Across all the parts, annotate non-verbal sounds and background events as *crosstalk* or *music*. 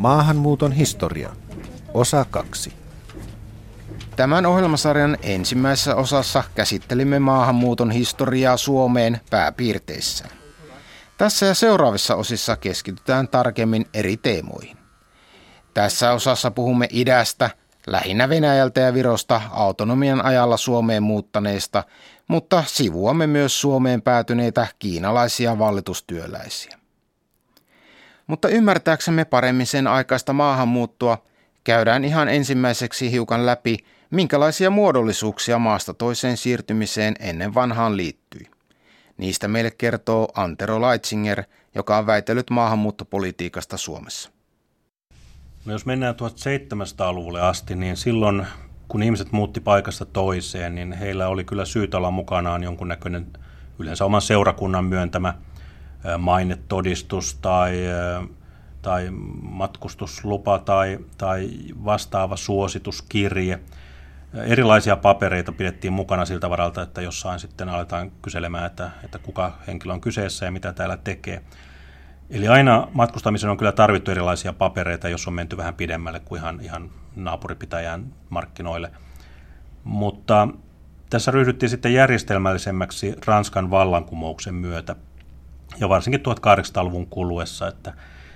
Maahanmuuton historia. Osa 2. Tämän ohjelmasarjan ensimmäisessä osassa käsittelimme maahanmuuton historiaa Suomeen pääpiirteissä. Tässä ja seuraavissa osissa keskitytään tarkemmin eri teemoihin. Tässä osassa puhumme idästä, lähinnä Venäjältä ja Virosta autonomian ajalla Suomeen muuttaneista, mutta sivuamme myös Suomeen päätyneitä kiinalaisia vallitustyöläisiä. Mutta ymmärtääksemme paremmin sen aikaista maahanmuuttoa, käydään ihan ensimmäiseksi hiukan läpi, minkälaisia muodollisuuksia maasta toiseen siirtymiseen ennen vanhaan liittyi. Niistä meille kertoo Antero Leitzinger, joka on väitellyt maahanmuuttopolitiikasta Suomessa. No jos mennään 1700-luvulle asti, niin silloin kun ihmiset muutti paikasta toiseen, niin heillä oli kyllä syytä olla mukanaan jonkunnäköinen yleensä oman seurakunnan myöntämä mainetodistus tai, tai matkustuslupa tai, tai vastaava suosituskirje. Erilaisia papereita pidettiin mukana siltä varalta, että jossain sitten aletaan kyselemään, että, että kuka henkilö on kyseessä ja mitä täällä tekee. Eli aina matkustamisen on kyllä tarvittu erilaisia papereita, jos on menty vähän pidemmälle kuin ihan, ihan naapuripitäjän markkinoille. Mutta tässä ryhdyttiin sitten järjestelmällisemmäksi Ranskan vallankumouksen myötä ja varsinkin 1800-luvun kuluessa, että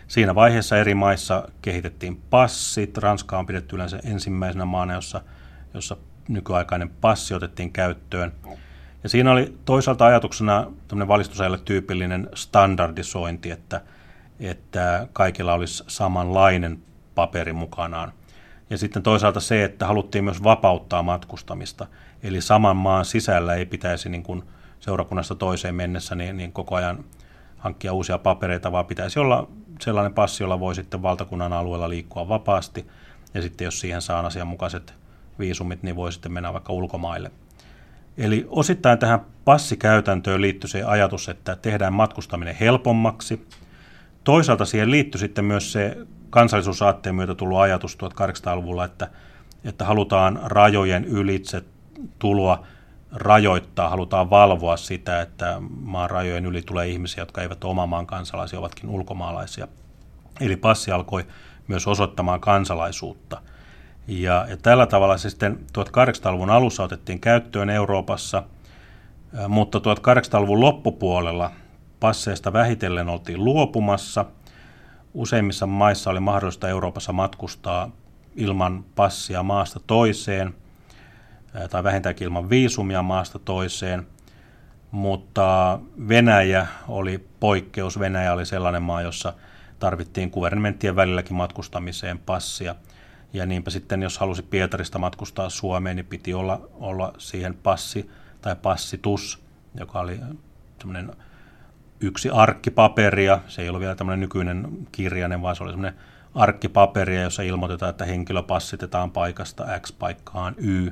siinä vaiheessa eri maissa kehitettiin passit. Ranska on pidetty yleensä ensimmäisenä maana, jossa, jossa nykyaikainen passi otettiin käyttöön. Ja siinä oli toisaalta ajatuksena tämmöinen valistusajalle tyypillinen standardisointi, että, että kaikilla olisi samanlainen paperi mukanaan. Ja sitten toisaalta se, että haluttiin myös vapauttaa matkustamista. Eli saman maan sisällä ei pitäisi niin kuin seurakunnasta toiseen mennessä niin, niin koko ajan hankkia uusia papereita, vaan pitäisi olla sellainen passi, jolla voi sitten valtakunnan alueella liikkua vapaasti. Ja sitten jos siihen saa asianmukaiset viisumit, niin voi sitten mennä vaikka ulkomaille – Eli osittain tähän passikäytäntöön liittyy se ajatus, että tehdään matkustaminen helpommaksi. Toisaalta siihen liittyy sitten myös se kansallisuusaatteen myötä tullut ajatus 1800-luvulla, että, että halutaan rajojen ylitse tuloa rajoittaa, halutaan valvoa sitä, että maan rajojen yli tulee ihmisiä, jotka eivät ole oman maan kansalaisia, ovatkin ulkomaalaisia. Eli passi alkoi myös osoittamaan kansalaisuutta – ja, ja tällä tavalla se sitten 1800-luvun alussa otettiin käyttöön Euroopassa, mutta 1800-luvun loppupuolella passeista vähitellen oltiin luopumassa. Useimmissa maissa oli mahdollista Euroopassa matkustaa ilman passia maasta toiseen tai vähintäänkin ilman viisumia maasta toiseen. Mutta Venäjä oli poikkeus. Venäjä oli sellainen maa, jossa tarvittiin kuvernementtien välilläkin matkustamiseen passia – ja niinpä sitten, jos halusi Pietarista matkustaa Suomeen, niin piti olla, olla siihen passi tai passitus, joka oli semmoinen yksi arkkipaperia. Se ei ollut vielä tämmöinen nykyinen kirjainen, vaan se oli semmoinen arkkipaperia, jossa ilmoitetaan, että henkilö passitetaan paikasta X paikkaan Y.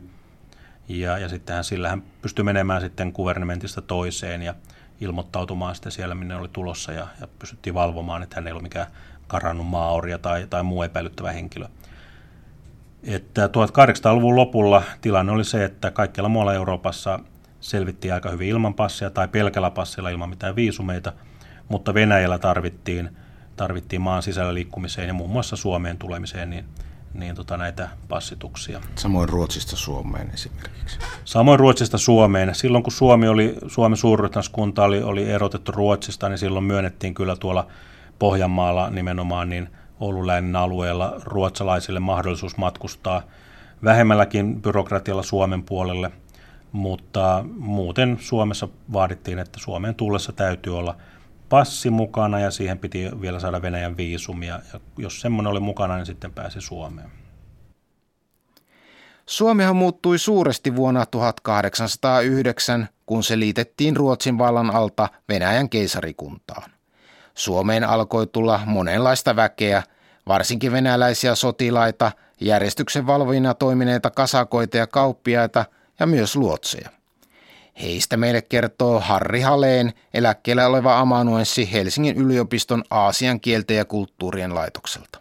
Ja, ja sittenhän sillähän pystyi menemään sitten kuvernementista toiseen ja ilmoittautumaan sitten siellä, minne oli tulossa ja, ja pystyttiin valvomaan, että hän ei ollut mikään karannut maaoria tai, tai muu epäilyttävä henkilö. Että 1800-luvun lopulla tilanne oli se, että kaikkialla muualla Euroopassa selvittiin aika hyvin ilman passia tai pelkällä passilla ilman mitään viisumeita, mutta Venäjällä tarvittiin, tarvittiin maan sisällä liikkumiseen ja muun muassa Suomeen tulemiseen niin, niin tota näitä passituksia. Samoin Ruotsista Suomeen esimerkiksi. Samoin Ruotsista Suomeen. Silloin kun Suomi oli, Suomen suurryhmäskunta oli, oli erotettu Ruotsista, niin silloin myönnettiin kyllä tuolla Pohjanmaalla nimenomaan niin – Oulun alueella ruotsalaisille mahdollisuus matkustaa vähemmälläkin byrokratialla Suomen puolelle, mutta muuten Suomessa vaadittiin, että Suomeen tullessa täytyy olla passi mukana ja siihen piti vielä saada Venäjän viisumia. Ja jos semmoinen oli mukana, niin sitten pääsi Suomeen. Suomihan muuttui suuresti vuonna 1809, kun se liitettiin Ruotsin vallan alta Venäjän keisarikuntaan. Suomeen alkoi tulla monenlaista väkeä, varsinkin venäläisiä sotilaita, järjestyksen valvojina toimineita kasakoita ja kauppiaita ja myös luotseja. Heistä meille kertoo Harri Haleen, eläkkeellä oleva amanuenssi Helsingin yliopiston Aasian kielten ja kulttuurien laitokselta.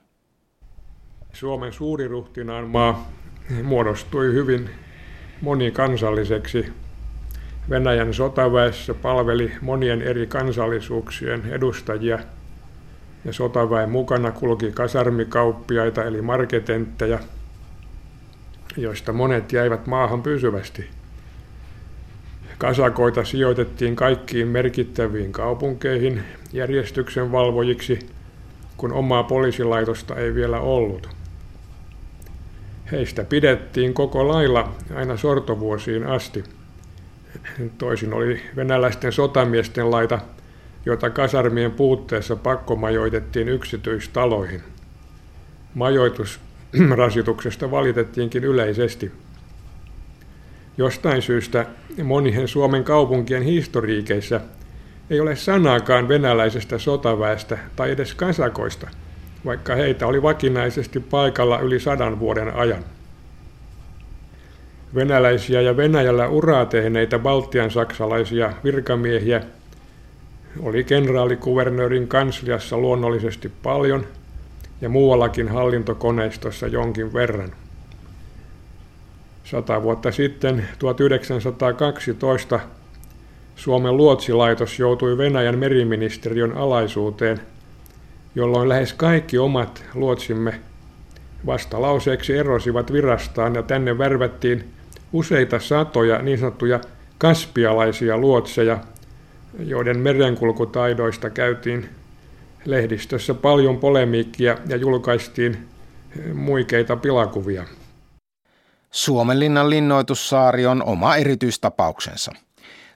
Suomen suuriruhtinaan maa muodostui hyvin monikansalliseksi Venäjän sotaväessä palveli monien eri kansallisuuksien edustajia ja sotaväen mukana kulki kasarmikauppiaita eli marketenttejä, joista monet jäivät maahan pysyvästi. Kasakoita sijoitettiin kaikkiin merkittäviin kaupunkeihin järjestyksen valvojiksi, kun omaa poliisilaitosta ei vielä ollut. Heistä pidettiin koko lailla aina sortovuosiin asti. Toisin oli venäläisten sotamiesten laita, jota kasarmien puutteessa pakkomajoitettiin yksityistaloihin. Majoitusrasituksesta valitettiinkin yleisesti. Jostain syystä monien Suomen kaupunkien historiikeissä ei ole sanaakaan venäläisestä sotaväestä tai edes kasakoista – vaikka heitä oli vakinaisesti paikalla yli sadan vuoden ajan. Venäläisiä ja Venäjällä uraa tehneitä Baltian saksalaisia virkamiehiä oli kenraalikuvernöörin kansliassa luonnollisesti paljon ja muuallakin hallintokoneistossa jonkin verran. Sata vuotta sitten, 1912, Suomen luotsilaitos joutui Venäjän meriministeriön alaisuuteen – jolloin lähes kaikki omat luotsimme vastalauseeksi erosivat virastaan ja tänne värvättiin useita satoja niin sanottuja kaspialaisia luotseja, joiden merenkulkutaidoista käytiin lehdistössä paljon polemiikkia ja julkaistiin muikeita pilakuvia. Suomenlinnan linnoitussaari on oma erityistapauksensa.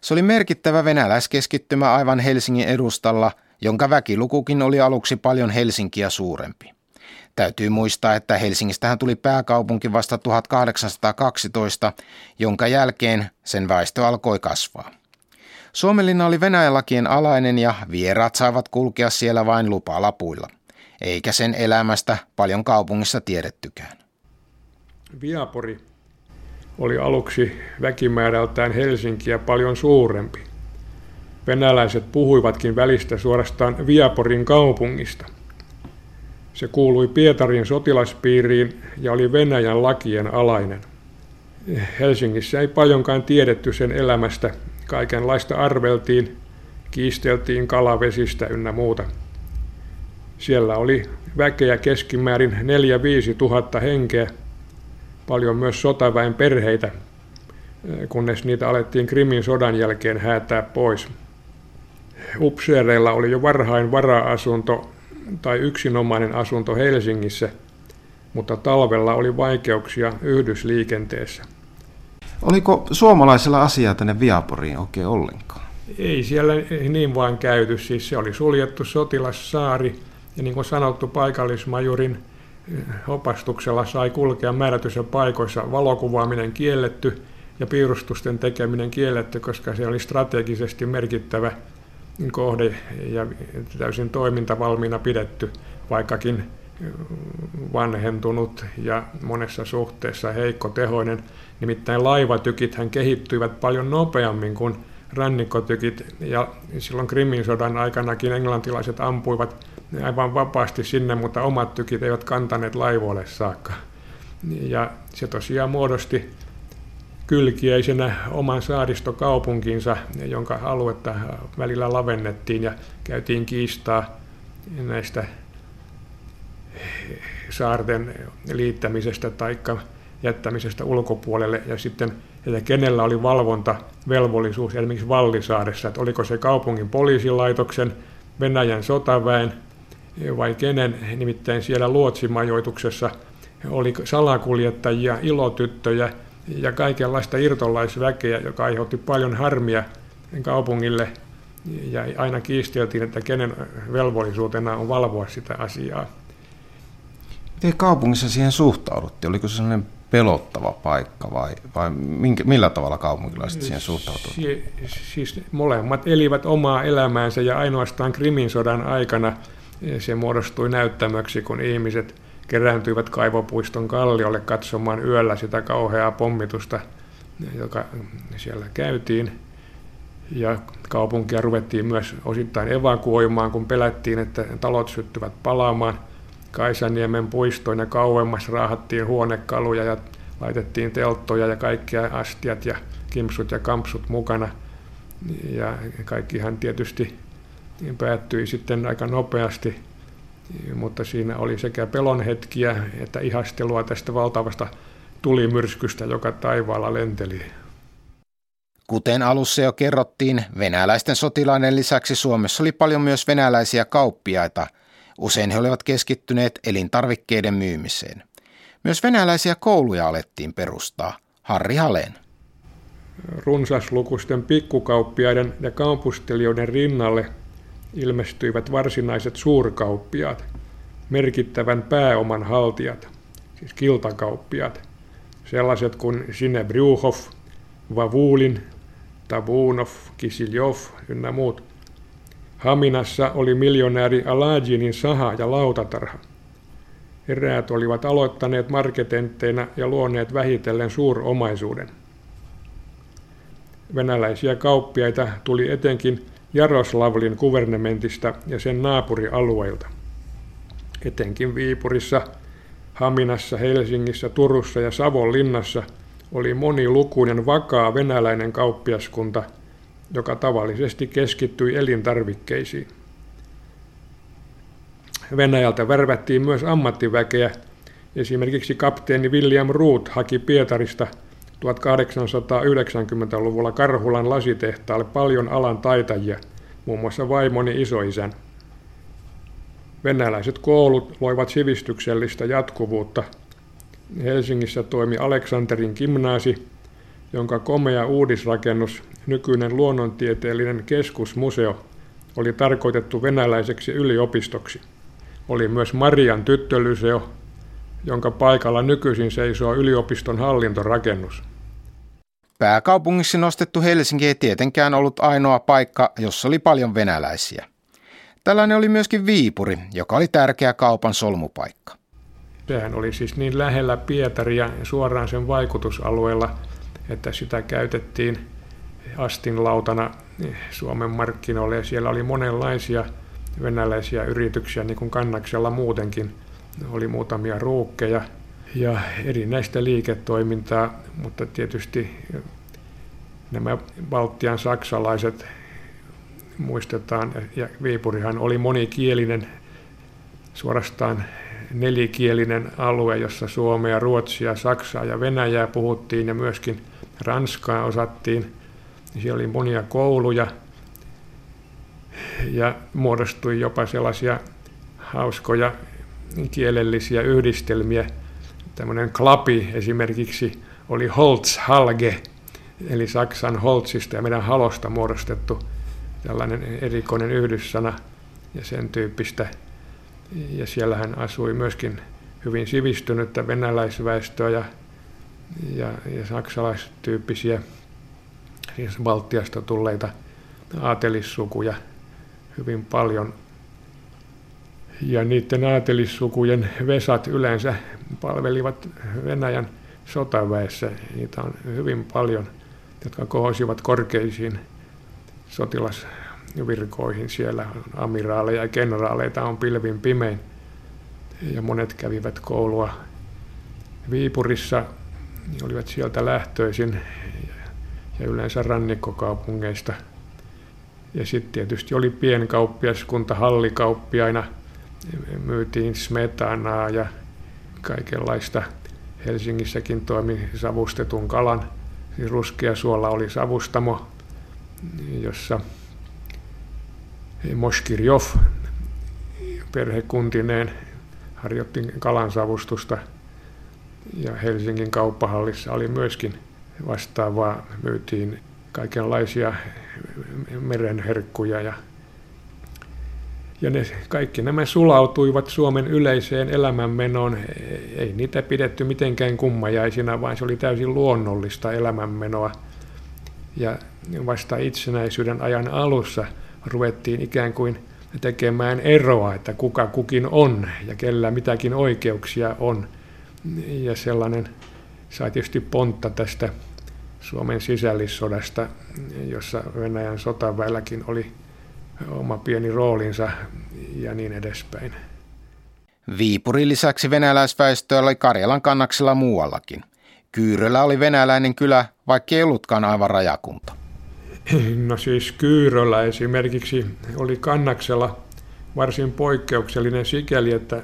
Se oli merkittävä venäläiskeskittymä aivan Helsingin edustalla – jonka väkilukukin oli aluksi paljon Helsinkiä suurempi. Täytyy muistaa, että Helsingistähän tuli pääkaupunki vasta 1812, jonka jälkeen sen väestö alkoi kasvaa. Suomenlinna oli Venäjän lakien alainen ja vieraat saivat kulkea siellä vain lupalapuilla, eikä sen elämästä paljon kaupungissa tiedettykään. Viapori oli aluksi väkimäärältään Helsinkiä paljon suurempi – Venäläiset puhuivatkin välistä suorastaan Viaporin kaupungista. Se kuului Pietarin sotilaspiiriin ja oli Venäjän lakien alainen. Helsingissä ei paljonkaan tiedetty sen elämästä. Kaikenlaista arveltiin, kiisteltiin kalavesistä ynnä muuta. Siellä oli väkeä keskimäärin 4-5 tuhatta henkeä, paljon myös sotaväen perheitä, kunnes niitä alettiin Krimin sodan jälkeen häätää pois upseereilla oli jo varhain vara-asunto tai yksinomainen asunto Helsingissä, mutta talvella oli vaikeuksia yhdysliikenteessä. Oliko suomalaisella asiaa tänne Viaporiin oikein ollenkaan? Ei siellä niin vain käyty, siis se oli suljettu sotilassaari ja niin kuin sanottu paikallismajurin eh, opastuksella sai kulkea määrätyissä paikoissa valokuvaaminen kielletty ja piirustusten tekeminen kielletty, koska se oli strategisesti merkittävä kohde ja täysin toimintavalmiina pidetty, vaikkakin vanhentunut ja monessa suhteessa heikko tehoinen. Nimittäin laivatykit hän kehittyivät paljon nopeammin kuin rannikkotykit ja silloin Krimin sodan aikanakin englantilaiset ampuivat aivan vapaasti sinne, mutta omat tykit eivät kantaneet laivoille saakka. Ja se tosiaan muodosti kylkiäisenä oman saaristokaupunkinsa, jonka aluetta välillä lavennettiin ja käytiin kiistaa näistä saarten liittämisestä tai jättämisestä ulkopuolelle ja sitten, että kenellä oli valvontavelvollisuus esimerkiksi Vallisaaressa, että oliko se kaupungin poliisilaitoksen, Venäjän sotaväen vai kenen, nimittäin siellä luotsimajoituksessa oli salakuljettajia, ilotyttöjä, ja kaikenlaista irtolaisväkeä, joka aiheutti paljon harmia kaupungille ja aina kiisteltiin, että kenen velvollisuutena on valvoa sitä asiaa. Miten kaupungissa siihen suhtauduttiin? Oliko se sellainen pelottava paikka vai, vai minkä, millä tavalla kaupunkilaiset siihen suhtautuivat? Si, siis molemmat elivät omaa elämäänsä ja ainoastaan Krimin sodan aikana se muodostui näyttämöksi, kun ihmiset kerääntyivät kaivopuiston kalliolle katsomaan yöllä sitä kauheaa pommitusta, joka siellä käytiin. Ja kaupunkia ruvettiin myös osittain evakuoimaan, kun pelättiin, että talot syttyvät palaamaan. Kaisaniemen puistoon ja kauemmas raahattiin huonekaluja ja laitettiin telttoja ja kaikkia astiat ja kimpsut ja kampsut mukana. Ja kaikkihan tietysti päättyi sitten aika nopeasti, mutta siinä oli sekä pelon hetkiä että ihastelua tästä valtavasta tulimyrskystä, joka taivaalla lenteli. Kuten alussa jo kerrottiin, venäläisten sotilaiden lisäksi Suomessa oli paljon myös venäläisiä kauppiaita. Usein he olivat keskittyneet elintarvikkeiden myymiseen. Myös venäläisiä kouluja alettiin perustaa. Harri Halen. Runsaslukuisten pikkukauppiaiden ja kampustelijoiden rinnalle ilmestyivät varsinaiset suurkauppiaat, merkittävän pääoman haltijat, siis kiltakauppiaat, sellaiset kuin Sinebrjuhov, Vavulin, Tabunov, Kisiljov ynnä muut. Haminassa oli miljonääri Alajinin saha ja lautatarha. Eräät olivat aloittaneet marketentteina ja luoneet vähitellen suuromaisuuden. Venäläisiä kauppiaita tuli etenkin Jaroslavlin kuvernementista ja sen naapurialueilta. Etenkin Viipurissa, Haminassa, Helsingissä, Turussa ja Savonlinnassa oli monilukuinen vakaa venäläinen kauppiaskunta, joka tavallisesti keskittyi elintarvikkeisiin. Venäjältä värvättiin myös ammattiväkeä. Esimerkiksi kapteeni William Root haki Pietarista 1890-luvulla Karhulan lasitehtaalle paljon alan taitajia, muun muassa vaimoni isoisän. Venäläiset koulut loivat sivistyksellistä jatkuvuutta. Helsingissä toimi Aleksanterin gimnaasi, jonka komea uudisrakennus, nykyinen luonnontieteellinen keskusmuseo, oli tarkoitettu venäläiseksi yliopistoksi. Oli myös Marian tyttölyseo, jonka paikalla nykyisin seisoo yliopiston hallintorakennus. Pääkaupungissa nostettu Helsinki ei tietenkään ollut ainoa paikka, jossa oli paljon venäläisiä. Tällainen oli myöskin Viipuri, joka oli tärkeä kaupan solmupaikka. Sehän oli siis niin lähellä Pietaria suoraan sen vaikutusalueella, että sitä käytettiin astinlautana Suomen markkinoille ja siellä oli monenlaisia venäläisiä yrityksiä, niin kuin Kannaksella muutenkin. Oli muutamia ruukkeja ja erinäistä liiketoimintaa, mutta tietysti nämä Baltian saksalaiset muistetaan, ja Viipurihan oli monikielinen, suorastaan nelikielinen alue, jossa suomea, ruotsia, saksaa ja venäjää puhuttiin ja myöskin ranskaa osattiin. Siellä oli monia kouluja ja muodostui jopa sellaisia hauskoja kielellisiä yhdistelmiä. Tämmöinen klapi esimerkiksi oli Holz Halge, eli Saksan Holzista ja meidän Halosta muodostettu tällainen erikoinen yhdyssana ja sen tyyppistä. Ja siellähän asui myöskin hyvin sivistynyttä venäläisväestöä ja, ja, ja saksalaistyyppisiä, siis Baltiasta tulleita aatelissukuja hyvin paljon. Ja niiden aatelissukujen vesat yleensä palvelivat Venäjän sotaväessä. Niitä on hyvin paljon, jotka kohosivat korkeisiin sotilasvirkoihin. Siellä amiraaleja ja kenraaleita on pilvin pimein. Ja monet kävivät koulua Viipurissa, olivat sieltä lähtöisin ja yleensä rannikkokaupungeista. Ja sitten tietysti oli pienkauppiaskunta hallikauppiaina, myytiin smetanaa ja kaikenlaista. Helsingissäkin toimi savustetun kalan, siis ruskea suola oli savustamo, jossa Moskirjov perhekuntineen harjoitti kalansavustusta ja Helsingin kauppahallissa oli myöskin vastaavaa. Myytiin kaikenlaisia merenherkkuja ja, ja ne, kaikki nämä sulautuivat Suomen yleiseen elämänmenoon. Ei niitä pidetty mitenkään kummajaisina, vaan se oli täysin luonnollista elämänmenoa. Ja vasta itsenäisyyden ajan alussa ruvettiin ikään kuin tekemään eroa, että kuka kukin on ja kellä mitäkin oikeuksia on. Ja sellainen sai tietysti pontta tästä Suomen sisällissodasta, jossa Venäjän sotaväelläkin oli oma pieni roolinsa ja niin edespäin. Viipurin lisäksi venäläisväestöä oli Karjalan kannaksella muuallakin. Kyyrölä oli venäläinen kylä, vaikka ei ollutkaan aivan rajakunta. No siis Kyyrölä esimerkiksi oli kannaksella varsin poikkeuksellinen sikäli, että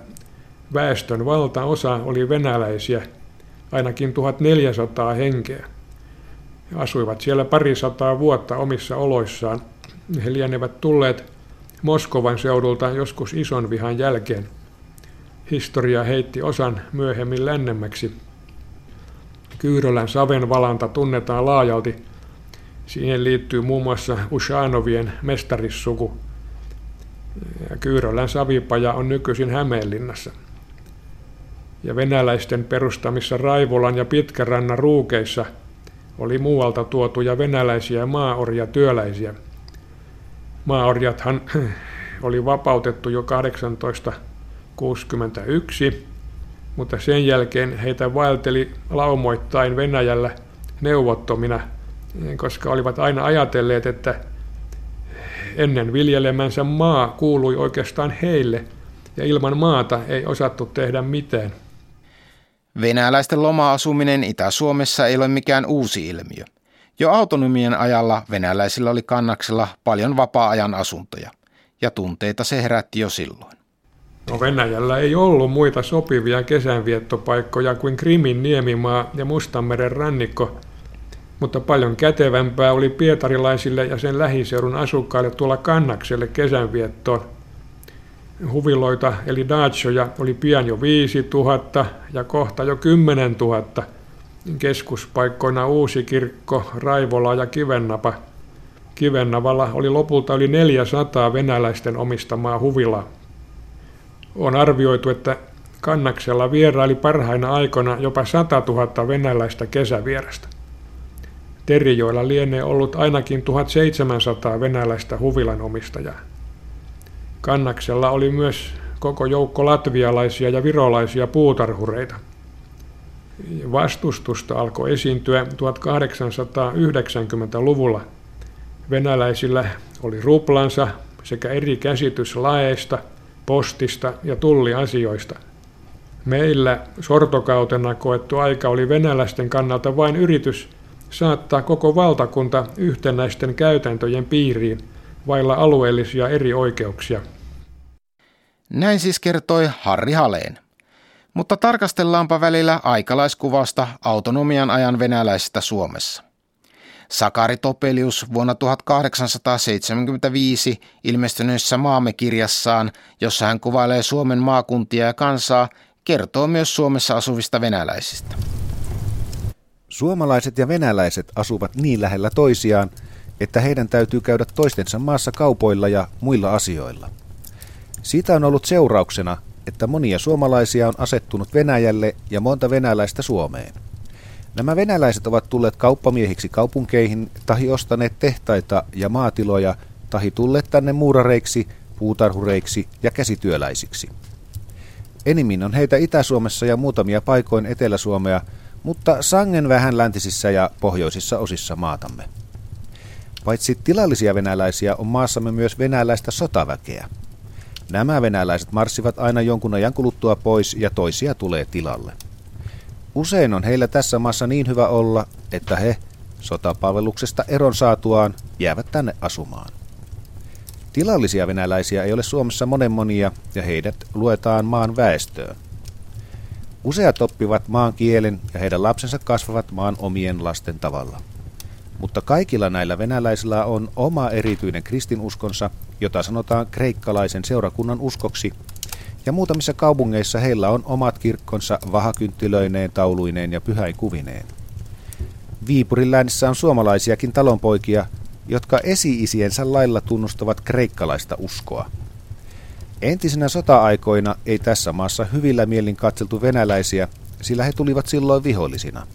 väestön valtaosa oli venäläisiä, ainakin 1400 henkeä. He asuivat siellä parisataa vuotta omissa oloissaan. He lienevät tulleet Moskovan seudulta joskus ison vihan jälkeen. Historia heitti osan myöhemmin lännemmäksi. Kyyrölän savenvalanta tunnetaan laajalti. Siihen liittyy muun muassa Ushanovien mestarissuku. Kyyrölän savipaja on nykyisin Hämeenlinnassa. Ja venäläisten perustamissa Raivolan ja Pitkärannan ruukeissa oli muualta tuotuja venäläisiä maaorja työläisiä. Maaorjathan *clears throat* oli vapautettu jo 1861 mutta sen jälkeen heitä vaelteli laumoittain Venäjällä neuvottomina, koska olivat aina ajatelleet, että ennen viljelemänsä maa kuului oikeastaan heille, ja ilman maata ei osattu tehdä mitään. Venäläisten loma-asuminen Itä-Suomessa ei ole mikään uusi ilmiö. Jo autonomien ajalla venäläisillä oli kannaksella paljon vapaa-ajan asuntoja, ja tunteita se herätti jo silloin. No Venäjällä ei ollut muita sopivia kesänviettopaikkoja kuin Krimin niemimaa ja Mustanmeren rannikko, mutta paljon kätevämpää oli pietarilaisille ja sen lähiseudun asukkaille tulla kannakselle kesänviettoon. Huviloita eli daatsoja oli pian jo 5000 ja kohta jo 10 000. Keskuspaikkoina Uusi kirkko, Raivola ja Kivennapa. Kivennavalla oli lopulta yli 400 venäläisten omistamaa huvilaa. On arvioitu, että Kannaksella vieraili parhaina aikoina jopa 100 000 venäläistä kesävierasta. Terijoilla lienee ollut ainakin 1700 venäläistä huvilan omistajaa. Kannaksella oli myös koko joukko latvialaisia ja virolaisia puutarhureita. Vastustusta alkoi esiintyä 1890-luvulla. Venäläisillä oli ruplansa sekä eri käsitys laeista – postista ja tulliasioista. Meillä sortokautena koettu aika oli venäläisten kannalta vain yritys saattaa koko valtakunta yhtenäisten käytäntöjen piiriin vailla alueellisia eri oikeuksia. Näin siis kertoi Harri Haleen. Mutta tarkastellaanpa välillä aikalaiskuvasta autonomian ajan venäläisestä Suomessa. Sakari Topelius vuonna 1875 ilmestyneessä maamme kirjassaan, jossa hän kuvailee Suomen maakuntia ja kansaa, kertoo myös Suomessa asuvista venäläisistä. Suomalaiset ja venäläiset asuvat niin lähellä toisiaan, että heidän täytyy käydä toistensa maassa kaupoilla ja muilla asioilla. Siitä on ollut seurauksena, että monia suomalaisia on asettunut Venäjälle ja monta venäläistä Suomeen. Nämä venäläiset ovat tulleet kauppamiehiksi kaupunkeihin tahi ostaneet tehtaita ja maatiloja tahi tulleet tänne muurareiksi, puutarhureiksi ja käsityöläisiksi. Enimmin on heitä Itä-Suomessa ja muutamia paikoin Etelä-Suomea, mutta sangen vähän läntisissä ja pohjoisissa osissa maatamme. Paitsi tilallisia venäläisiä on maassamme myös venäläistä sotaväkeä. Nämä venäläiset marssivat aina jonkun ajan kuluttua pois ja toisia tulee tilalle. Usein on heillä tässä maassa niin hyvä olla, että he sotapalveluksesta eron saatuaan jäävät tänne asumaan. Tilallisia venäläisiä ei ole Suomessa monen monia ja heidät luetaan maan väestöön. Useat oppivat maan kielen ja heidän lapsensa kasvavat maan omien lasten tavalla. Mutta kaikilla näillä venäläisillä on oma erityinen kristinuskonsa, jota sanotaan kreikkalaisen seurakunnan uskoksi ja muutamissa kaupungeissa heillä on omat kirkkonsa vahakynttilöineen, tauluineen ja pyhäinkuvineen. Viipurin läänissä on suomalaisiakin talonpoikia, jotka esi-isiensä lailla tunnustavat kreikkalaista uskoa. Entisinä sota-aikoina ei tässä maassa hyvillä mielin katseltu venäläisiä, sillä he tulivat silloin vihollisina.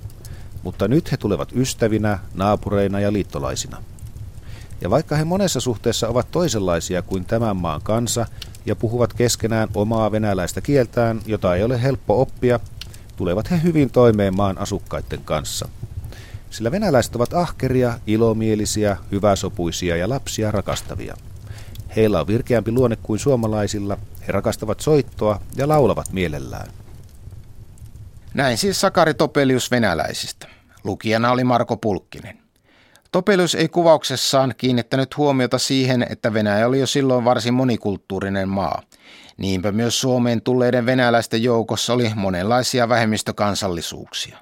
Mutta nyt he tulevat ystävinä, naapureina ja liittolaisina. Ja vaikka he monessa suhteessa ovat toisenlaisia kuin tämän maan kansa ja puhuvat keskenään omaa venäläistä kieltään, jota ei ole helppo oppia, tulevat he hyvin toimeen maan asukkaiden kanssa. Sillä venäläiset ovat ahkeria, ilomielisiä, hyväsopuisia ja lapsia rakastavia. Heillä on virkeämpi luonne kuin suomalaisilla, he rakastavat soittoa ja laulavat mielellään. Näin siis Sakari Topelius venäläisistä. Lukijana oli Marko Pulkkinen. Topelius ei kuvauksessaan kiinnittänyt huomiota siihen, että Venäjä oli jo silloin varsin monikulttuurinen maa. Niinpä myös Suomeen tulleiden venäläisten joukossa oli monenlaisia vähemmistökansallisuuksia.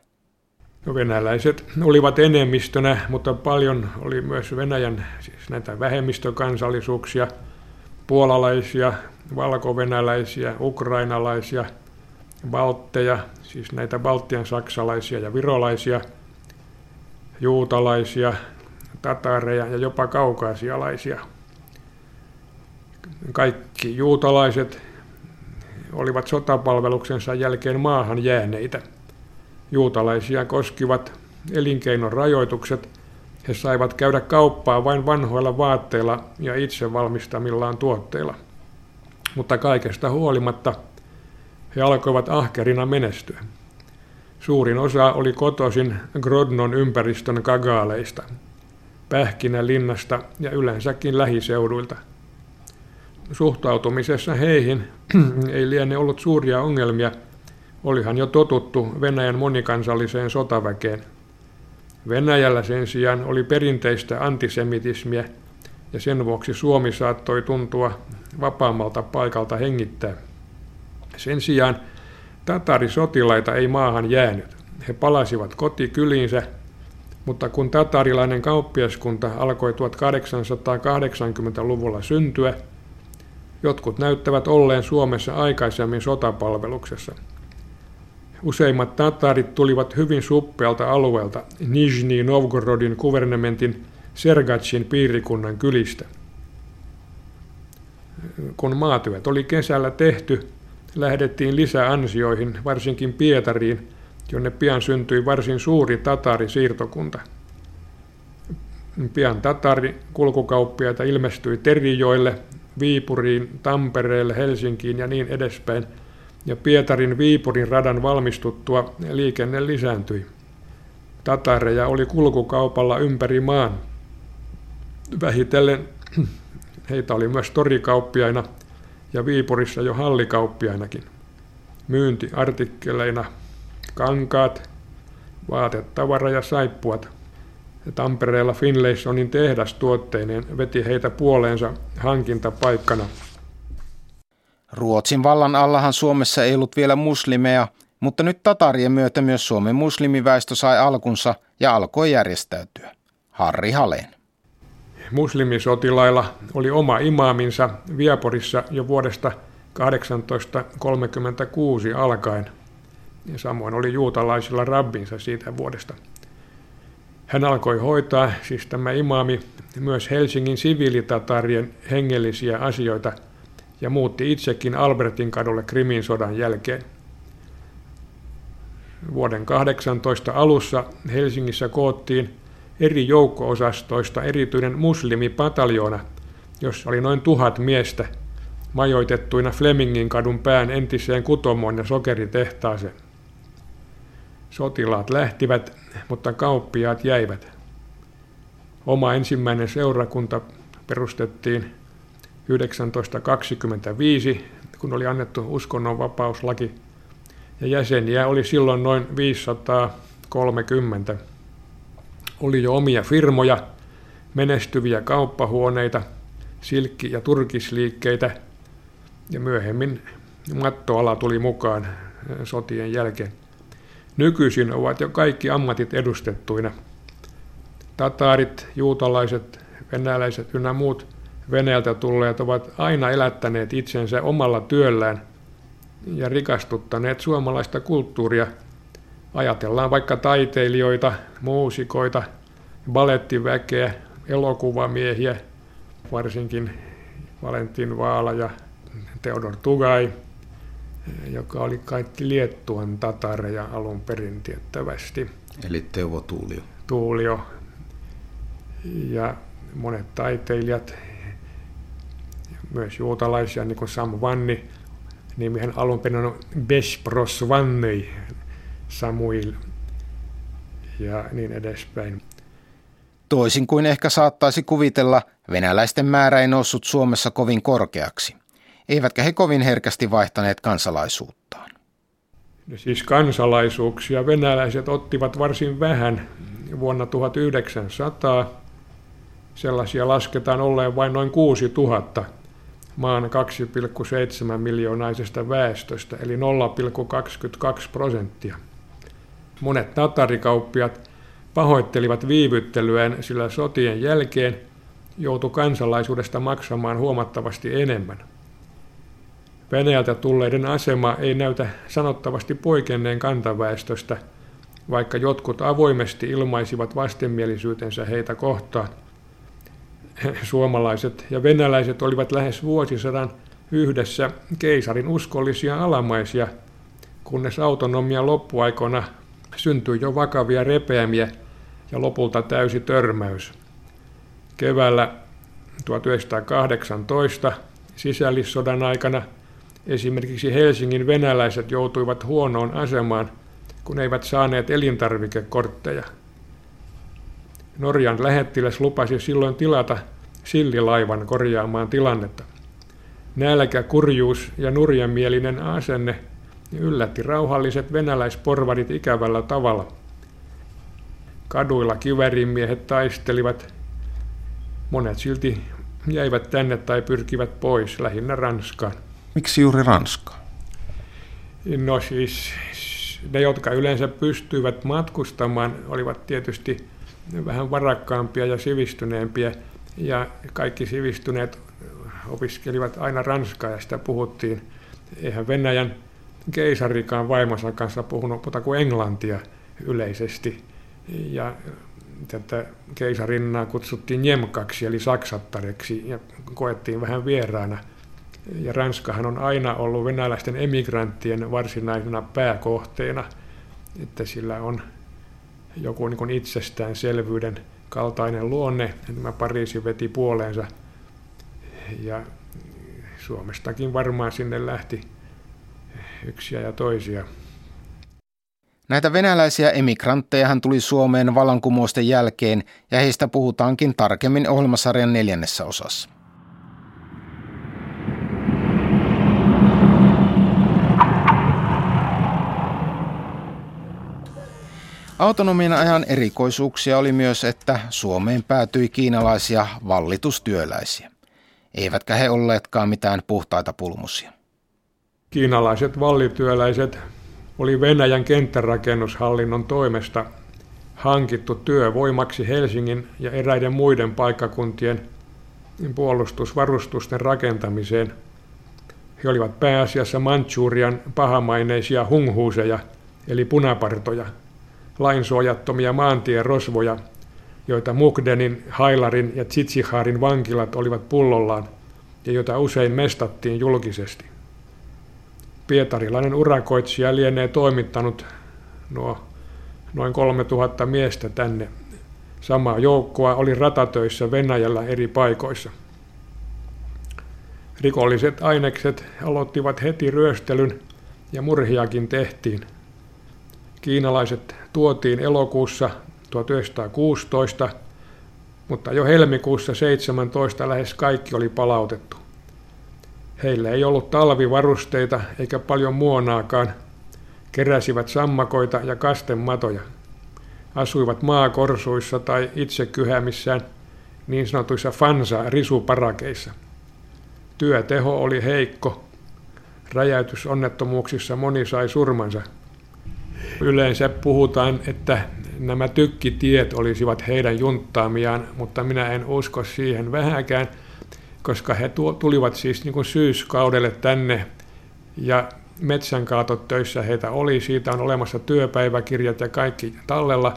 No, venäläiset olivat enemmistönä, mutta paljon oli myös Venäjän siis näitä vähemmistökansallisuuksia, puolalaisia, valkovenäläisiä, ukrainalaisia, baltteja, siis näitä baltian saksalaisia ja virolaisia, juutalaisia, tatareja ja jopa kaukaasialaisia. Kaikki juutalaiset olivat sotapalveluksensa jälkeen maahan jääneitä. Juutalaisia koskivat elinkeinon rajoitukset. He saivat käydä kauppaa vain vanhoilla vaatteilla ja itse valmistamillaan tuotteilla. Mutta kaikesta huolimatta he alkoivat ahkerina menestyä. Suurin osa oli kotoisin Grodnon ympäristön kagaaleista, Pähkinälinnasta ja yleensäkin lähiseuduilta. Suhtautumisessa heihin *clears throat* ei liene ollut suuria ongelmia, olihan jo totuttu Venäjän monikansalliseen sotaväkeen. Venäjällä sen sijaan oli perinteistä antisemitismiä ja sen vuoksi Suomi saattoi tuntua vapaammalta paikalta hengittää. Sen sijaan Tatarisotilaita ei maahan jäänyt. He palasivat kotikyliinsä, mutta kun tatarilainen kauppiaskunta alkoi 1880-luvulla syntyä, jotkut näyttävät olleen Suomessa aikaisemmin sotapalveluksessa. Useimmat tatarit tulivat hyvin suppealta alueelta Nizhny Novgorodin kuvernementin Sergatsin piirikunnan kylistä. Kun maatyöt oli kesällä tehty, lähdettiin lisäansioihin, varsinkin Pietariin, jonne pian syntyi varsin suuri tatarisiirtokunta. Pian tatari kulkukauppiaita ilmestyi Terijoille, Viipuriin, Tampereelle, Helsinkiin ja niin edespäin, ja Pietarin Viipurin radan valmistuttua liikenne lisääntyi. Tatareja oli kulkukaupalla ympäri maan. Vähitellen *clears throat* heitä oli myös torikauppiaina – ja Viipurissa jo hallikauppiainakin. Myyntiartikkeleina kankaat, vaatetavara ja saippuat. Tampereella Finlaysonin tehdas tuotteineen veti heitä puoleensa hankintapaikkana. Ruotsin vallan allahan Suomessa ei ollut vielä muslimeja, mutta nyt tatarien myötä myös Suomen muslimiväestö sai alkunsa ja alkoi järjestäytyä. Harri Haleen muslimisotilailla oli oma imaaminsa Vieporissa jo vuodesta 1836 alkaen. Ja samoin oli juutalaisilla rabbinsa siitä vuodesta. Hän alkoi hoitaa, siis tämä imaami, myös Helsingin siviilitatarien hengellisiä asioita ja muutti itsekin Albertin kadulle Krimin sodan jälkeen. Vuoden 18 alussa Helsingissä koottiin eri joukko-osastoista erityinen muslimipataljoona, jossa oli noin tuhat miestä majoitettuina Flemingin kadun pään entiseen kutomoon ja sokeritehtaaseen. Sotilaat lähtivät, mutta kauppiaat jäivät. Oma ensimmäinen seurakunta perustettiin 1925, kun oli annettu uskonnonvapauslaki, ja jäseniä oli silloin noin 530 oli jo omia firmoja, menestyviä kauppahuoneita, silkki- ja turkisliikkeitä ja myöhemmin mattoala tuli mukaan sotien jälkeen. Nykyisin ovat jo kaikki ammatit edustettuina. Tataarit, juutalaiset, venäläiset ynnä muut Venäjältä tulleet ovat aina elättäneet itsensä omalla työllään ja rikastuttaneet suomalaista kulttuuria – Ajatellaan vaikka taiteilijoita, muusikoita, balettiväkeä, elokuvamiehiä, varsinkin Valentin Vaala ja Theodor Tugai, joka oli kaikki Liettuan tatareja alun perin tiettävästi. Eli Teuvo Tuulio. Tuulio. Ja monet taiteilijat, myös juutalaisia, niin kuin Sam Vanni, nimihän alun perin on Bespros Vannei, Samuil ja niin edespäin. Toisin kuin ehkä saattaisi kuvitella, venäläisten määrä ei noussut Suomessa kovin korkeaksi, eivätkä he kovin herkästi vaihtaneet kansalaisuuttaan. Siis kansalaisuuksia venäläiset ottivat varsin vähän vuonna 1900. Sellaisia lasketaan olleen vain noin 6000 maan 2,7 miljoonaisesta väestöstä, eli 0,22 prosenttia. Monet tatarikauppiat pahoittelivat viivyttelyään, sillä sotien jälkeen joutui kansalaisuudesta maksamaan huomattavasti enemmän. Venäjältä tulleiden asema ei näytä sanottavasti poikenneen kantaväestöstä, vaikka jotkut avoimesti ilmaisivat vastenmielisyytensä heitä kohtaan. Suomalaiset ja venäläiset olivat lähes vuosisadan yhdessä keisarin uskollisia alamaisia, kunnes autonomia loppuaikoina syntyi jo vakavia repeämiä ja lopulta täysi törmäys. Keväällä 1918 sisällissodan aikana esimerkiksi Helsingin venäläiset joutuivat huonoon asemaan, kun eivät saaneet elintarvikekortteja. Norjan lähettiläs lupasi silloin tilata sillilaivan korjaamaan tilannetta. Nälkä, kurjuus ja nurjamielinen asenne yllätti rauhalliset venäläisporvarit ikävällä tavalla. Kaduilla kivärimiehet taistelivat. Monet silti jäivät tänne tai pyrkivät pois, lähinnä Ranskaan. Miksi juuri Ranska? No siis ne, jotka yleensä pystyivät matkustamaan, olivat tietysti vähän varakkaampia ja sivistyneempiä. Ja kaikki sivistyneet opiskelivat aina ranskaa ja sitä puhuttiin. Eihän Venäjän keisarikaan vaimonsa kanssa puhunut puhuta kuin englantia yleisesti. Ja tätä keisarinnaa kutsuttiin Njemkaksi eli saksattareksi ja koettiin vähän vieraana – ja Ranskahan on aina ollut venäläisten emigranttien varsinaisena pääkohteena, että sillä on joku niin itsestäänselvyyden kaltainen luonne. Tämä Pariisi veti puoleensa ja Suomestakin varmaan sinne lähti yksiä ja toisia. Näitä venäläisiä emigranttejahan tuli Suomeen vallankumousten jälkeen ja heistä puhutaankin tarkemmin ohjelmasarjan neljännessä osassa. Autonomian ajan erikoisuuksia oli myös, että Suomeen päätyi kiinalaisia vallitustyöläisiä. Eivätkä he olleetkaan mitään puhtaita pulmusia. Kiinalaiset vallityöläiset oli Venäjän kenttärakennushallinnon toimesta hankittu työvoimaksi Helsingin ja eräiden muiden paikkakuntien puolustusvarustusten rakentamiseen. He olivat pääasiassa Manchurian pahamaineisia hunghuuseja, eli punapartoja – lainsuojattomia maantierosvoja, joita Mukdenin, Hailarin ja Tsitsiharin vankilat olivat pullollaan ja joita usein mestattiin julkisesti. Pietarilainen urakoitsija lienee toimittanut nuo noin 3000 miestä tänne. Samaa joukkoa oli ratatöissä Venäjällä eri paikoissa. Rikolliset ainekset aloittivat heti ryöstelyn ja murhiakin tehtiin. Kiinalaiset tuotiin elokuussa 1916, mutta jo helmikuussa 17 lähes kaikki oli palautettu. Heillä ei ollut talvivarusteita eikä paljon muonaakaan. Keräsivät sammakoita ja kastematoja. Asuivat maakorsuissa tai itse kyhämissään niin sanotuissa fansa-risuparakeissa. Työteho oli heikko. Räjäytysonnettomuuksissa moni sai surmansa – Yleensä puhutaan, että nämä tykkitiet olisivat heidän junttaamiaan, mutta minä en usko siihen vähäkään, koska he tulivat siis niin kuin syyskaudelle tänne ja töissä heitä oli, siitä on olemassa työpäiväkirjat ja kaikki tallella,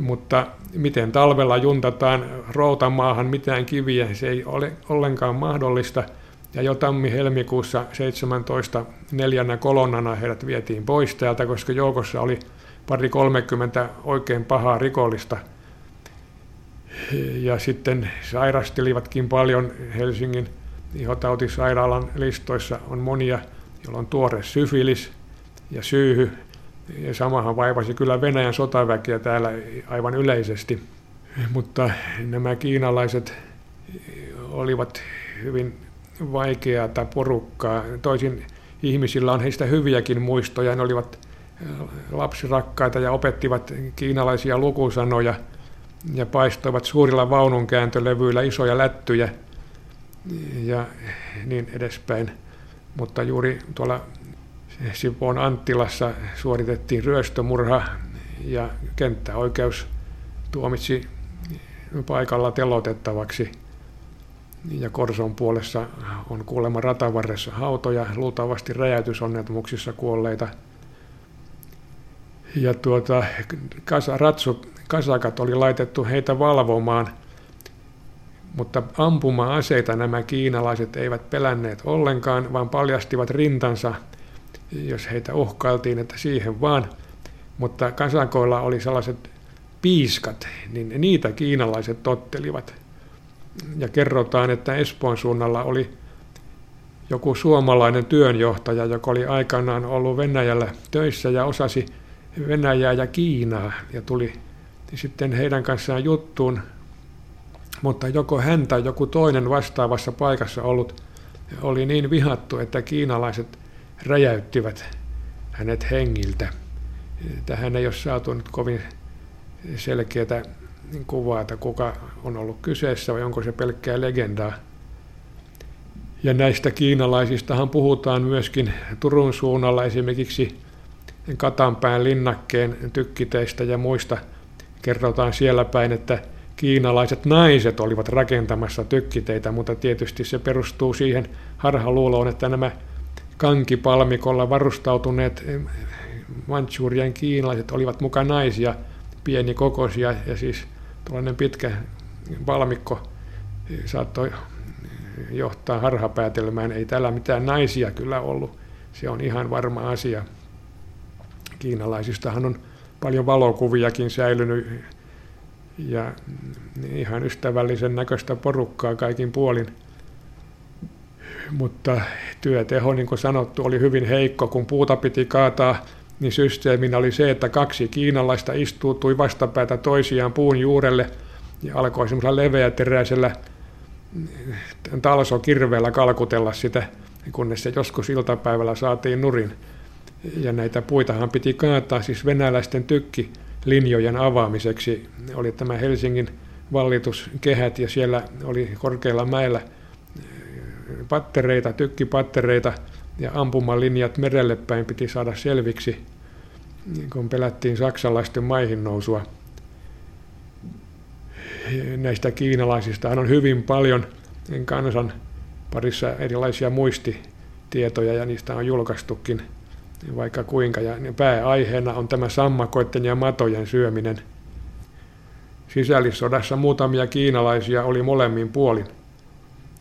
mutta miten talvella juntataan routamaahan mitään kiviä, se ei ole ollenkaan mahdollista – ja jo tammi-helmikuussa 17 neljänä kolonnana heidät vietiin pois täältä, koska joukossa oli pari 30 oikein pahaa rikollista. Ja sitten sairastelivatkin paljon Helsingin ihotautisairaalan listoissa on monia, joilla on tuore syfilis ja syyhy. Ja samahan vaivasi kyllä Venäjän sotaväkiä täällä aivan yleisesti. Mutta nämä kiinalaiset olivat hyvin vaikeata porukkaa. Toisin ihmisillä on heistä hyviäkin muistoja. Ne olivat lapsirakkaita ja opettivat kiinalaisia lukusanoja ja paistoivat suurilla vaununkääntölevyillä isoja lättyjä ja niin edespäin. Mutta juuri tuolla Sipoon Anttilassa suoritettiin ryöstömurha ja kenttäoikeus tuomitsi paikalla telotettavaksi. Ja Korson puolessa on kuulemma ratavarressa hautoja, luultavasti räjäytysonnettomuuksissa kuolleita. Ja tuota, kasa, ratsu, kasakat oli laitettu heitä valvomaan, mutta ampuma-aseita nämä kiinalaiset eivät pelänneet ollenkaan, vaan paljastivat rintansa, jos heitä uhkailtiin, että siihen vaan. Mutta kasakoilla oli sellaiset piiskat, niin niitä kiinalaiset tottelivat. Ja kerrotaan, että Espoon suunnalla oli joku suomalainen työnjohtaja, joka oli aikanaan ollut Venäjällä töissä ja osasi Venäjää ja Kiinaa ja tuli sitten heidän kanssaan juttuun, mutta joko hän tai joku toinen vastaavassa paikassa ollut oli niin vihattu, että kiinalaiset räjäyttivät hänet hengiltä. Tähän ei ole saatu nyt kovin selkeää kuvaa, että kuka on ollut kyseessä vai onko se pelkkää legendaa. Ja näistä kiinalaisistahan puhutaan myöskin Turun suunnalla esimerkiksi Katanpään linnakkeen tykkiteistä ja muista. Kerrotaan siellä päin, että kiinalaiset naiset olivat rakentamassa tykkiteitä, mutta tietysti se perustuu siihen harhaluuloon, että nämä kankipalmikolla varustautuneet Manchurian kiinalaiset olivat mukaan naisia – pienikokoisia ja siis tuollainen pitkä valmikko saattoi johtaa harhapäätelmään. Ei täällä mitään naisia kyllä ollut. Se on ihan varma asia. Kiinalaisistahan on paljon valokuviakin säilynyt ja ihan ystävällisen näköistä porukkaa kaikin puolin. Mutta työteho, niin kuin sanottu, oli hyvin heikko, kun puuta piti kaataa niin systeeminä oli se, että kaksi kiinalaista istuutui vastapäätä toisiaan puun juurelle ja alkoi semmoisella leveäteräisellä talsokirveellä kalkutella sitä, kunnes se joskus iltapäivällä saatiin nurin. Ja näitä puitahan piti kaataa siis venäläisten tykkilinjojen avaamiseksi. Oli tämä Helsingin vallituskehät ja siellä oli korkeilla mäellä pattereita, tykkipattereita, ja ampumalinjat merelle päin piti saada selviksi, kun pelättiin saksalaisten maihin nousua. Näistä kiinalaisista on hyvin paljon kansan parissa erilaisia muistitietoja ja niistä on julkaistukin vaikka kuinka. Ja pääaiheena on tämä sammakoiden ja matojen syöminen. Sisällissodassa muutamia kiinalaisia oli molemmin puolin.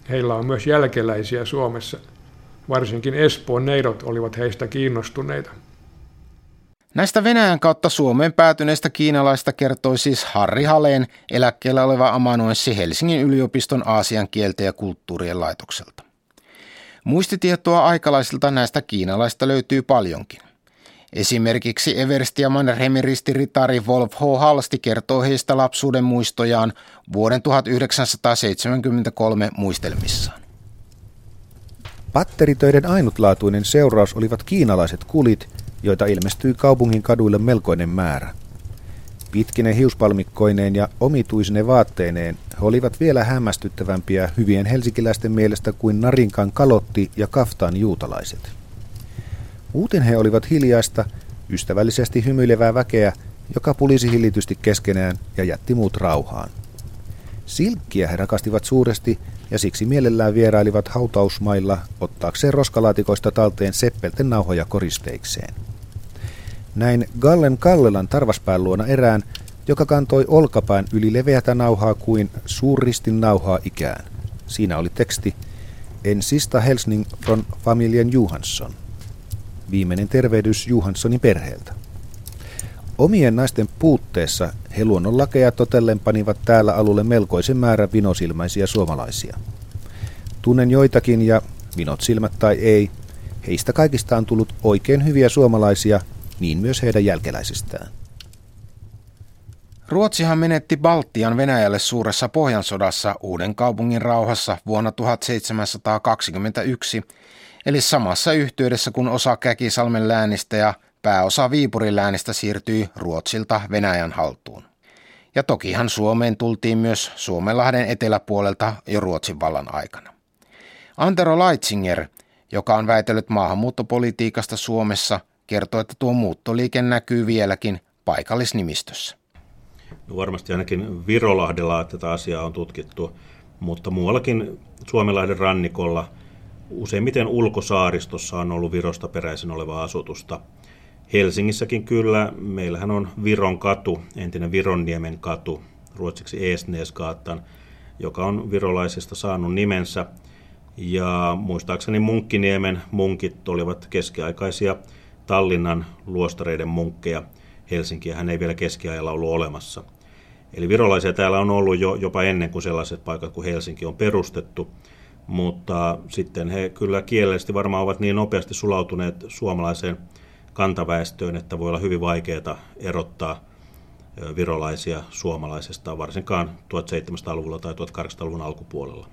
Heillä on myös jälkeläisiä Suomessa – Varsinkin Espoon neidot olivat heistä kiinnostuneita. Näistä Venäjän kautta Suomeen päätyneistä kiinalaista kertoi siis Harri Haleen eläkkeellä oleva amanuenssi Helsingin yliopiston Aasian kielten ja kulttuurien laitokselta. Muistitietoa aikalaisilta näistä kiinalaista löytyy paljonkin. Esimerkiksi Everstiaman remiristi ritari Wolf H. Halsti kertoo heistä lapsuuden muistojaan vuoden 1973 muistelmissaan. Patteritöiden ainutlaatuinen seuraus olivat kiinalaiset kulit, joita ilmestyi kaupungin kaduille melkoinen määrä. Pitkine hiuspalmikkoineen ja omituisine vaatteineen he olivat vielä hämmästyttävämpiä hyvien helsikiläisten mielestä kuin Narinkan kalotti ja kaftaan juutalaiset. Muuten he olivat hiljaista, ystävällisesti hymyilevää väkeä, joka pulisi hillitysti keskenään ja jätti muut rauhaan. Silkkiä he rakastivat suuresti ja siksi mielellään vierailivat hautausmailla ottaakseen roskalaatikoista talteen seppelten nauhoja koristeikseen. Näin Gallen Kallelan tarvaspään luona erään, joka kantoi olkapään yli leveätä nauhaa kuin suurristin nauhaa ikään. Siinä oli teksti En sista Helsing från familjen Johansson. Viimeinen tervehdys Johanssonin perheeltä. Omien naisten puutteessa he luonnonlakeja totellen panivat täällä alulle melkoisen määrän vinosilmäisiä suomalaisia. Tunnen joitakin ja vinot silmät tai ei, heistä kaikista on tullut oikein hyviä suomalaisia, niin myös heidän jälkeläisistään. Ruotsihan menetti Baltian Venäjälle suuressa Pohjansodassa uuden kaupungin rauhassa vuonna 1721, eli samassa yhteydessä kuin osa Käkisalmen läänistä ja pääosa Viipurin läänistä siirtyi Ruotsilta Venäjän haltuun. Ja tokihan Suomeen tultiin myös Suomenlahden eteläpuolelta jo Ruotsin vallan aikana. Antero Leitzinger, joka on väitellyt maahanmuuttopolitiikasta Suomessa, kertoo, että tuo muuttoliike näkyy vieläkin paikallisnimistössä. No varmasti ainakin Virolahdella tätä asiaa on tutkittu, mutta muuallakin Suomenlahden rannikolla useimmiten ulkosaaristossa on ollut Virosta peräisin olevaa asutusta. Helsingissäkin kyllä, meillähän on Viron katu, entinen Vironniemen katu, ruotsiksi Eesneesgaatan, joka on virolaisista saanut nimensä. Ja muistaakseni Munkkiniemen munkit olivat keskiaikaisia Tallinnan luostareiden munkkeja – Helsinkiä hän ei vielä keskiajalla ollut olemassa. Eli virolaisia täällä on ollut jo jopa ennen kuin sellaiset paikat kuin Helsinki on perustettu, mutta sitten he kyllä kielellisesti varmaan ovat niin nopeasti sulautuneet suomalaiseen kantaväestöön, että voi olla hyvin vaikeaa erottaa virolaisia suomalaisesta, varsinkaan 1700-luvulla tai 1800-luvun alkupuolella.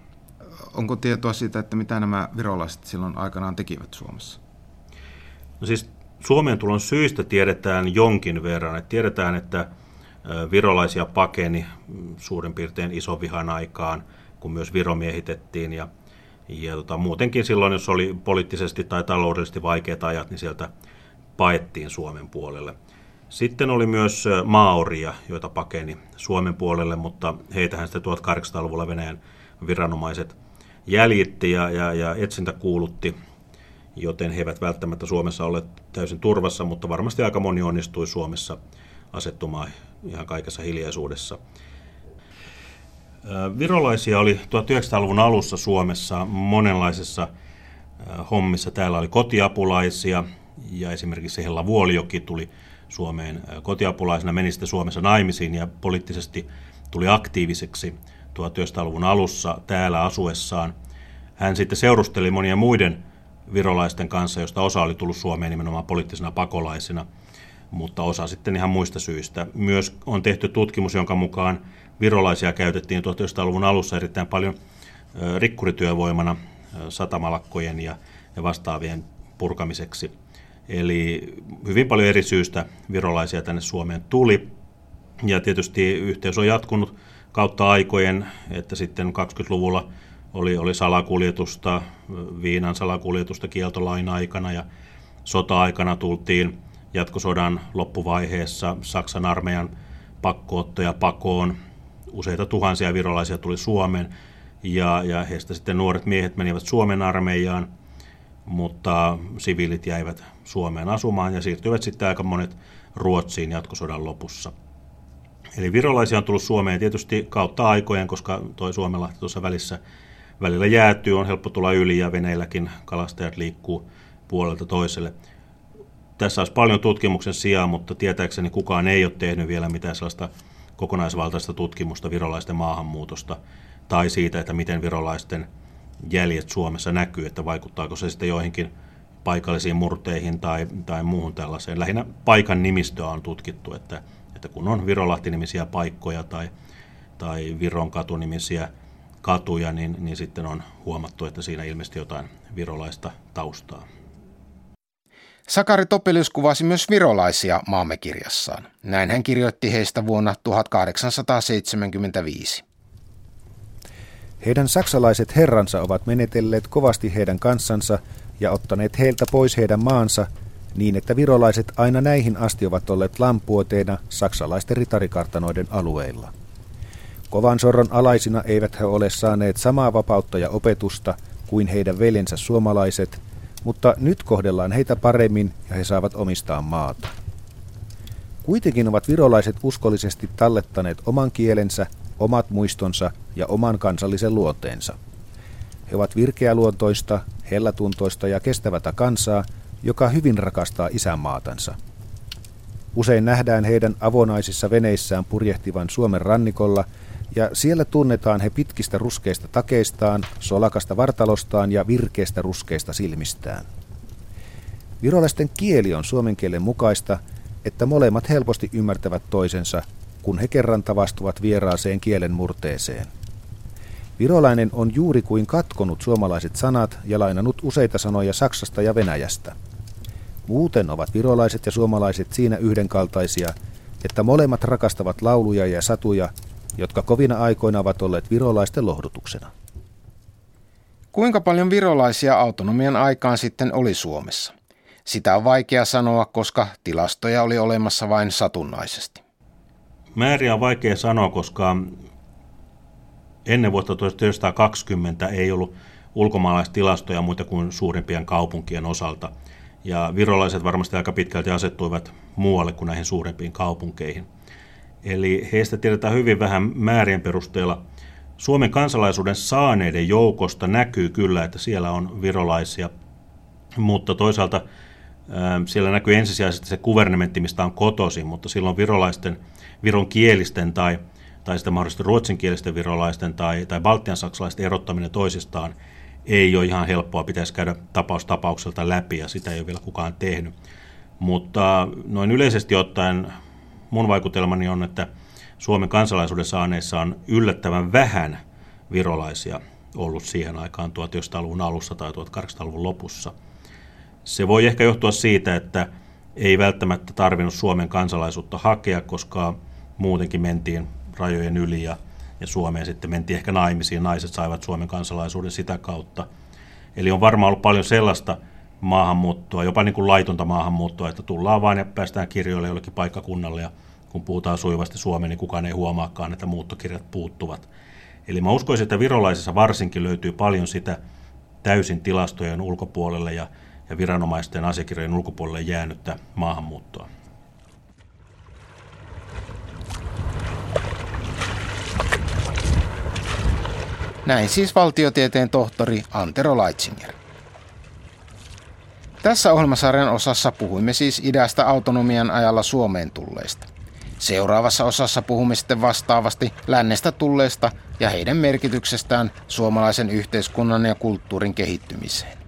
Onko tietoa siitä, että mitä nämä virolaiset silloin aikanaan tekivät Suomessa? No siis Suomeen tulon syistä tiedetään jonkin verran. Että tiedetään, että virolaisia pakeni mm, suurin piirtein vihan aikaan, kun myös Viro miehitettiin. Ja, ja tota, muutenkin silloin, jos oli poliittisesti tai taloudellisesti vaikeat ajat, niin sieltä paettiin Suomen puolelle. Sitten oli myös maoria, joita pakeni Suomen puolelle, mutta heitähän sitten 1800-luvulla Venäjän viranomaiset jäljitti ja, ja, ja etsintä kuulutti joten he eivät välttämättä Suomessa ole täysin turvassa, mutta varmasti aika moni onnistui Suomessa asettumaan ihan kaikessa hiljaisuudessa. Virolaisia oli 1900-luvun alussa Suomessa monenlaisissa hommissa. Täällä oli kotiapulaisia ja esimerkiksi Hella Vuolijoki tuli Suomeen kotiapulaisena, meni sitten Suomessa naimisiin ja poliittisesti tuli aktiiviseksi 1900-luvun alussa täällä asuessaan. Hän sitten seurusteli monien muiden virolaisten kanssa, josta osa oli tullut Suomeen nimenomaan poliittisina pakolaisina, mutta osa sitten ihan muista syistä. Myös on tehty tutkimus, jonka mukaan virolaisia käytettiin 1900-luvun alussa erittäin paljon rikkurityövoimana satamalakkojen ja vastaavien purkamiseksi. Eli hyvin paljon eri syistä virolaisia tänne Suomeen tuli. Ja tietysti yhteys on jatkunut kautta aikojen, että sitten 20-luvulla oli, oli salakuljetusta, viinan salakuljetusta kieltolain aikana ja sota-aikana tultiin jatkosodan loppuvaiheessa Saksan armeijan pakkoottoja pakoon. Useita tuhansia virolaisia tuli Suomeen ja, ja heistä sitten nuoret miehet menivät Suomen armeijaan, mutta siviilit jäivät Suomeen asumaan ja siirtyivät sitten aika monet Ruotsiin jatkosodan lopussa. Eli virolaisia on tullut Suomeen tietysti kautta aikojen, koska toi Suomenlahti tuossa välissä välillä jäätyy, on helppo tulla yli ja veneilläkin kalastajat liikkuu puolelta toiselle. Tässä olisi paljon tutkimuksen sijaa, mutta tietääkseni kukaan ei ole tehnyt vielä mitään sellaista kokonaisvaltaista tutkimusta virolaisten maahanmuutosta tai siitä, että miten virolaisten jäljet Suomessa näkyy, että vaikuttaako se sitten joihinkin paikallisiin murteihin tai, tai muuhun tällaiseen. Lähinnä paikan nimistöä on tutkittu, että, että kun on Virolahti-nimisiä paikkoja tai, tai Viron katunimisiä katuja, niin, niin sitten on huomattu, että siinä ilmeisesti jotain virolaista taustaa. Sakari Topelius kuvasi myös virolaisia maamme kirjassaan. Näin hän kirjoitti heistä vuonna 1875. Heidän saksalaiset herransa ovat menetelleet kovasti heidän kanssansa ja ottaneet heiltä pois heidän maansa, niin että virolaiset aina näihin asti ovat olleet lampuoteina saksalaisten ritarikartanoiden alueilla. Kovan sorron alaisina eivät he ole saaneet samaa vapautta ja opetusta kuin heidän veljensä suomalaiset, mutta nyt kohdellaan heitä paremmin ja he saavat omistaa maata. Kuitenkin ovat virolaiset uskollisesti tallettaneet oman kielensä, omat muistonsa ja oman kansallisen luonteensa. He ovat virkeäluontoista, hellätuntoista ja kestävätä kansaa, joka hyvin rakastaa isänmaatansa. Usein nähdään heidän avonaisissa veneissään purjehtivan Suomen rannikolla – ja siellä tunnetaan he pitkistä ruskeista takeistaan, solakasta vartalostaan ja virkeistä ruskeista silmistään. Virolaisten kieli on suomen kielen mukaista, että molemmat helposti ymmärtävät toisensa, kun he kerran tavastuvat vieraaseen kielen murteeseen. Virolainen on juuri kuin katkonut suomalaiset sanat ja lainannut useita sanoja Saksasta ja Venäjästä. Muuten ovat virolaiset ja suomalaiset siinä yhdenkaltaisia, että molemmat rakastavat lauluja ja satuja, jotka kovina aikoina ovat olleet virolaisten lohdutuksena. Kuinka paljon virolaisia autonomian aikaan sitten oli Suomessa? Sitä on vaikea sanoa, koska tilastoja oli olemassa vain satunnaisesti. Määriä on vaikea sanoa, koska ennen vuotta 1920 ei ollut ulkomaalaistilastoja muita kuin suurimpien kaupunkien osalta. Ja virolaiset varmasti aika pitkälti asettuivat muualle kuin näihin suurempiin kaupunkeihin. Eli heistä tiedetään hyvin vähän määrien perusteella. Suomen kansalaisuuden saaneiden joukosta näkyy kyllä, että siellä on virolaisia, mutta toisaalta siellä näkyy ensisijaisesti se kuvernementti, mistä on kotosi, mutta silloin virolaisten, viron kielisten tai, tai sitten mahdollisesti ruotsinkielisten virolaisten tai, tai baltian saksalaisten erottaminen toisistaan ei ole ihan helppoa, pitäisi käydä tapaus tapaukselta läpi ja sitä ei ole vielä kukaan tehnyt. Mutta noin yleisesti ottaen mun vaikutelmani on, että Suomen kansalaisuuden saaneissa on yllättävän vähän virolaisia ollut siihen aikaan 1900-luvun alussa tai 1800-luvun lopussa – se voi ehkä johtua siitä, että ei välttämättä tarvinnut Suomen kansalaisuutta hakea, koska muutenkin mentiin rajojen yli ja, ja Suomeen sitten mentiin ehkä naimisiin. Naiset saivat Suomen kansalaisuuden sitä kautta. Eli on varmaan ollut paljon sellaista maahanmuuttoa, jopa niin kuin laitonta maahanmuuttoa, että tullaan vain ja päästään kirjoille jollekin paikkakunnalle ja kun puhutaan sujuvasti Suomeen, niin kukaan ei huomaakaan, että muuttokirjat puuttuvat. Eli mä uskoisin, että virolaisissa varsinkin löytyy paljon sitä täysin tilastojen ulkopuolelle ja ja viranomaisten asiakirjojen ulkopuolelle jäänyttä maahanmuuttoa. Näin siis valtiotieteen tohtori Antero Leitsinger. Tässä ohjelmasarjan osassa puhuimme siis idästä autonomian ajalla Suomeen tulleista. Seuraavassa osassa puhumme sitten vastaavasti lännestä tulleista ja heidän merkityksestään suomalaisen yhteiskunnan ja kulttuurin kehittymiseen.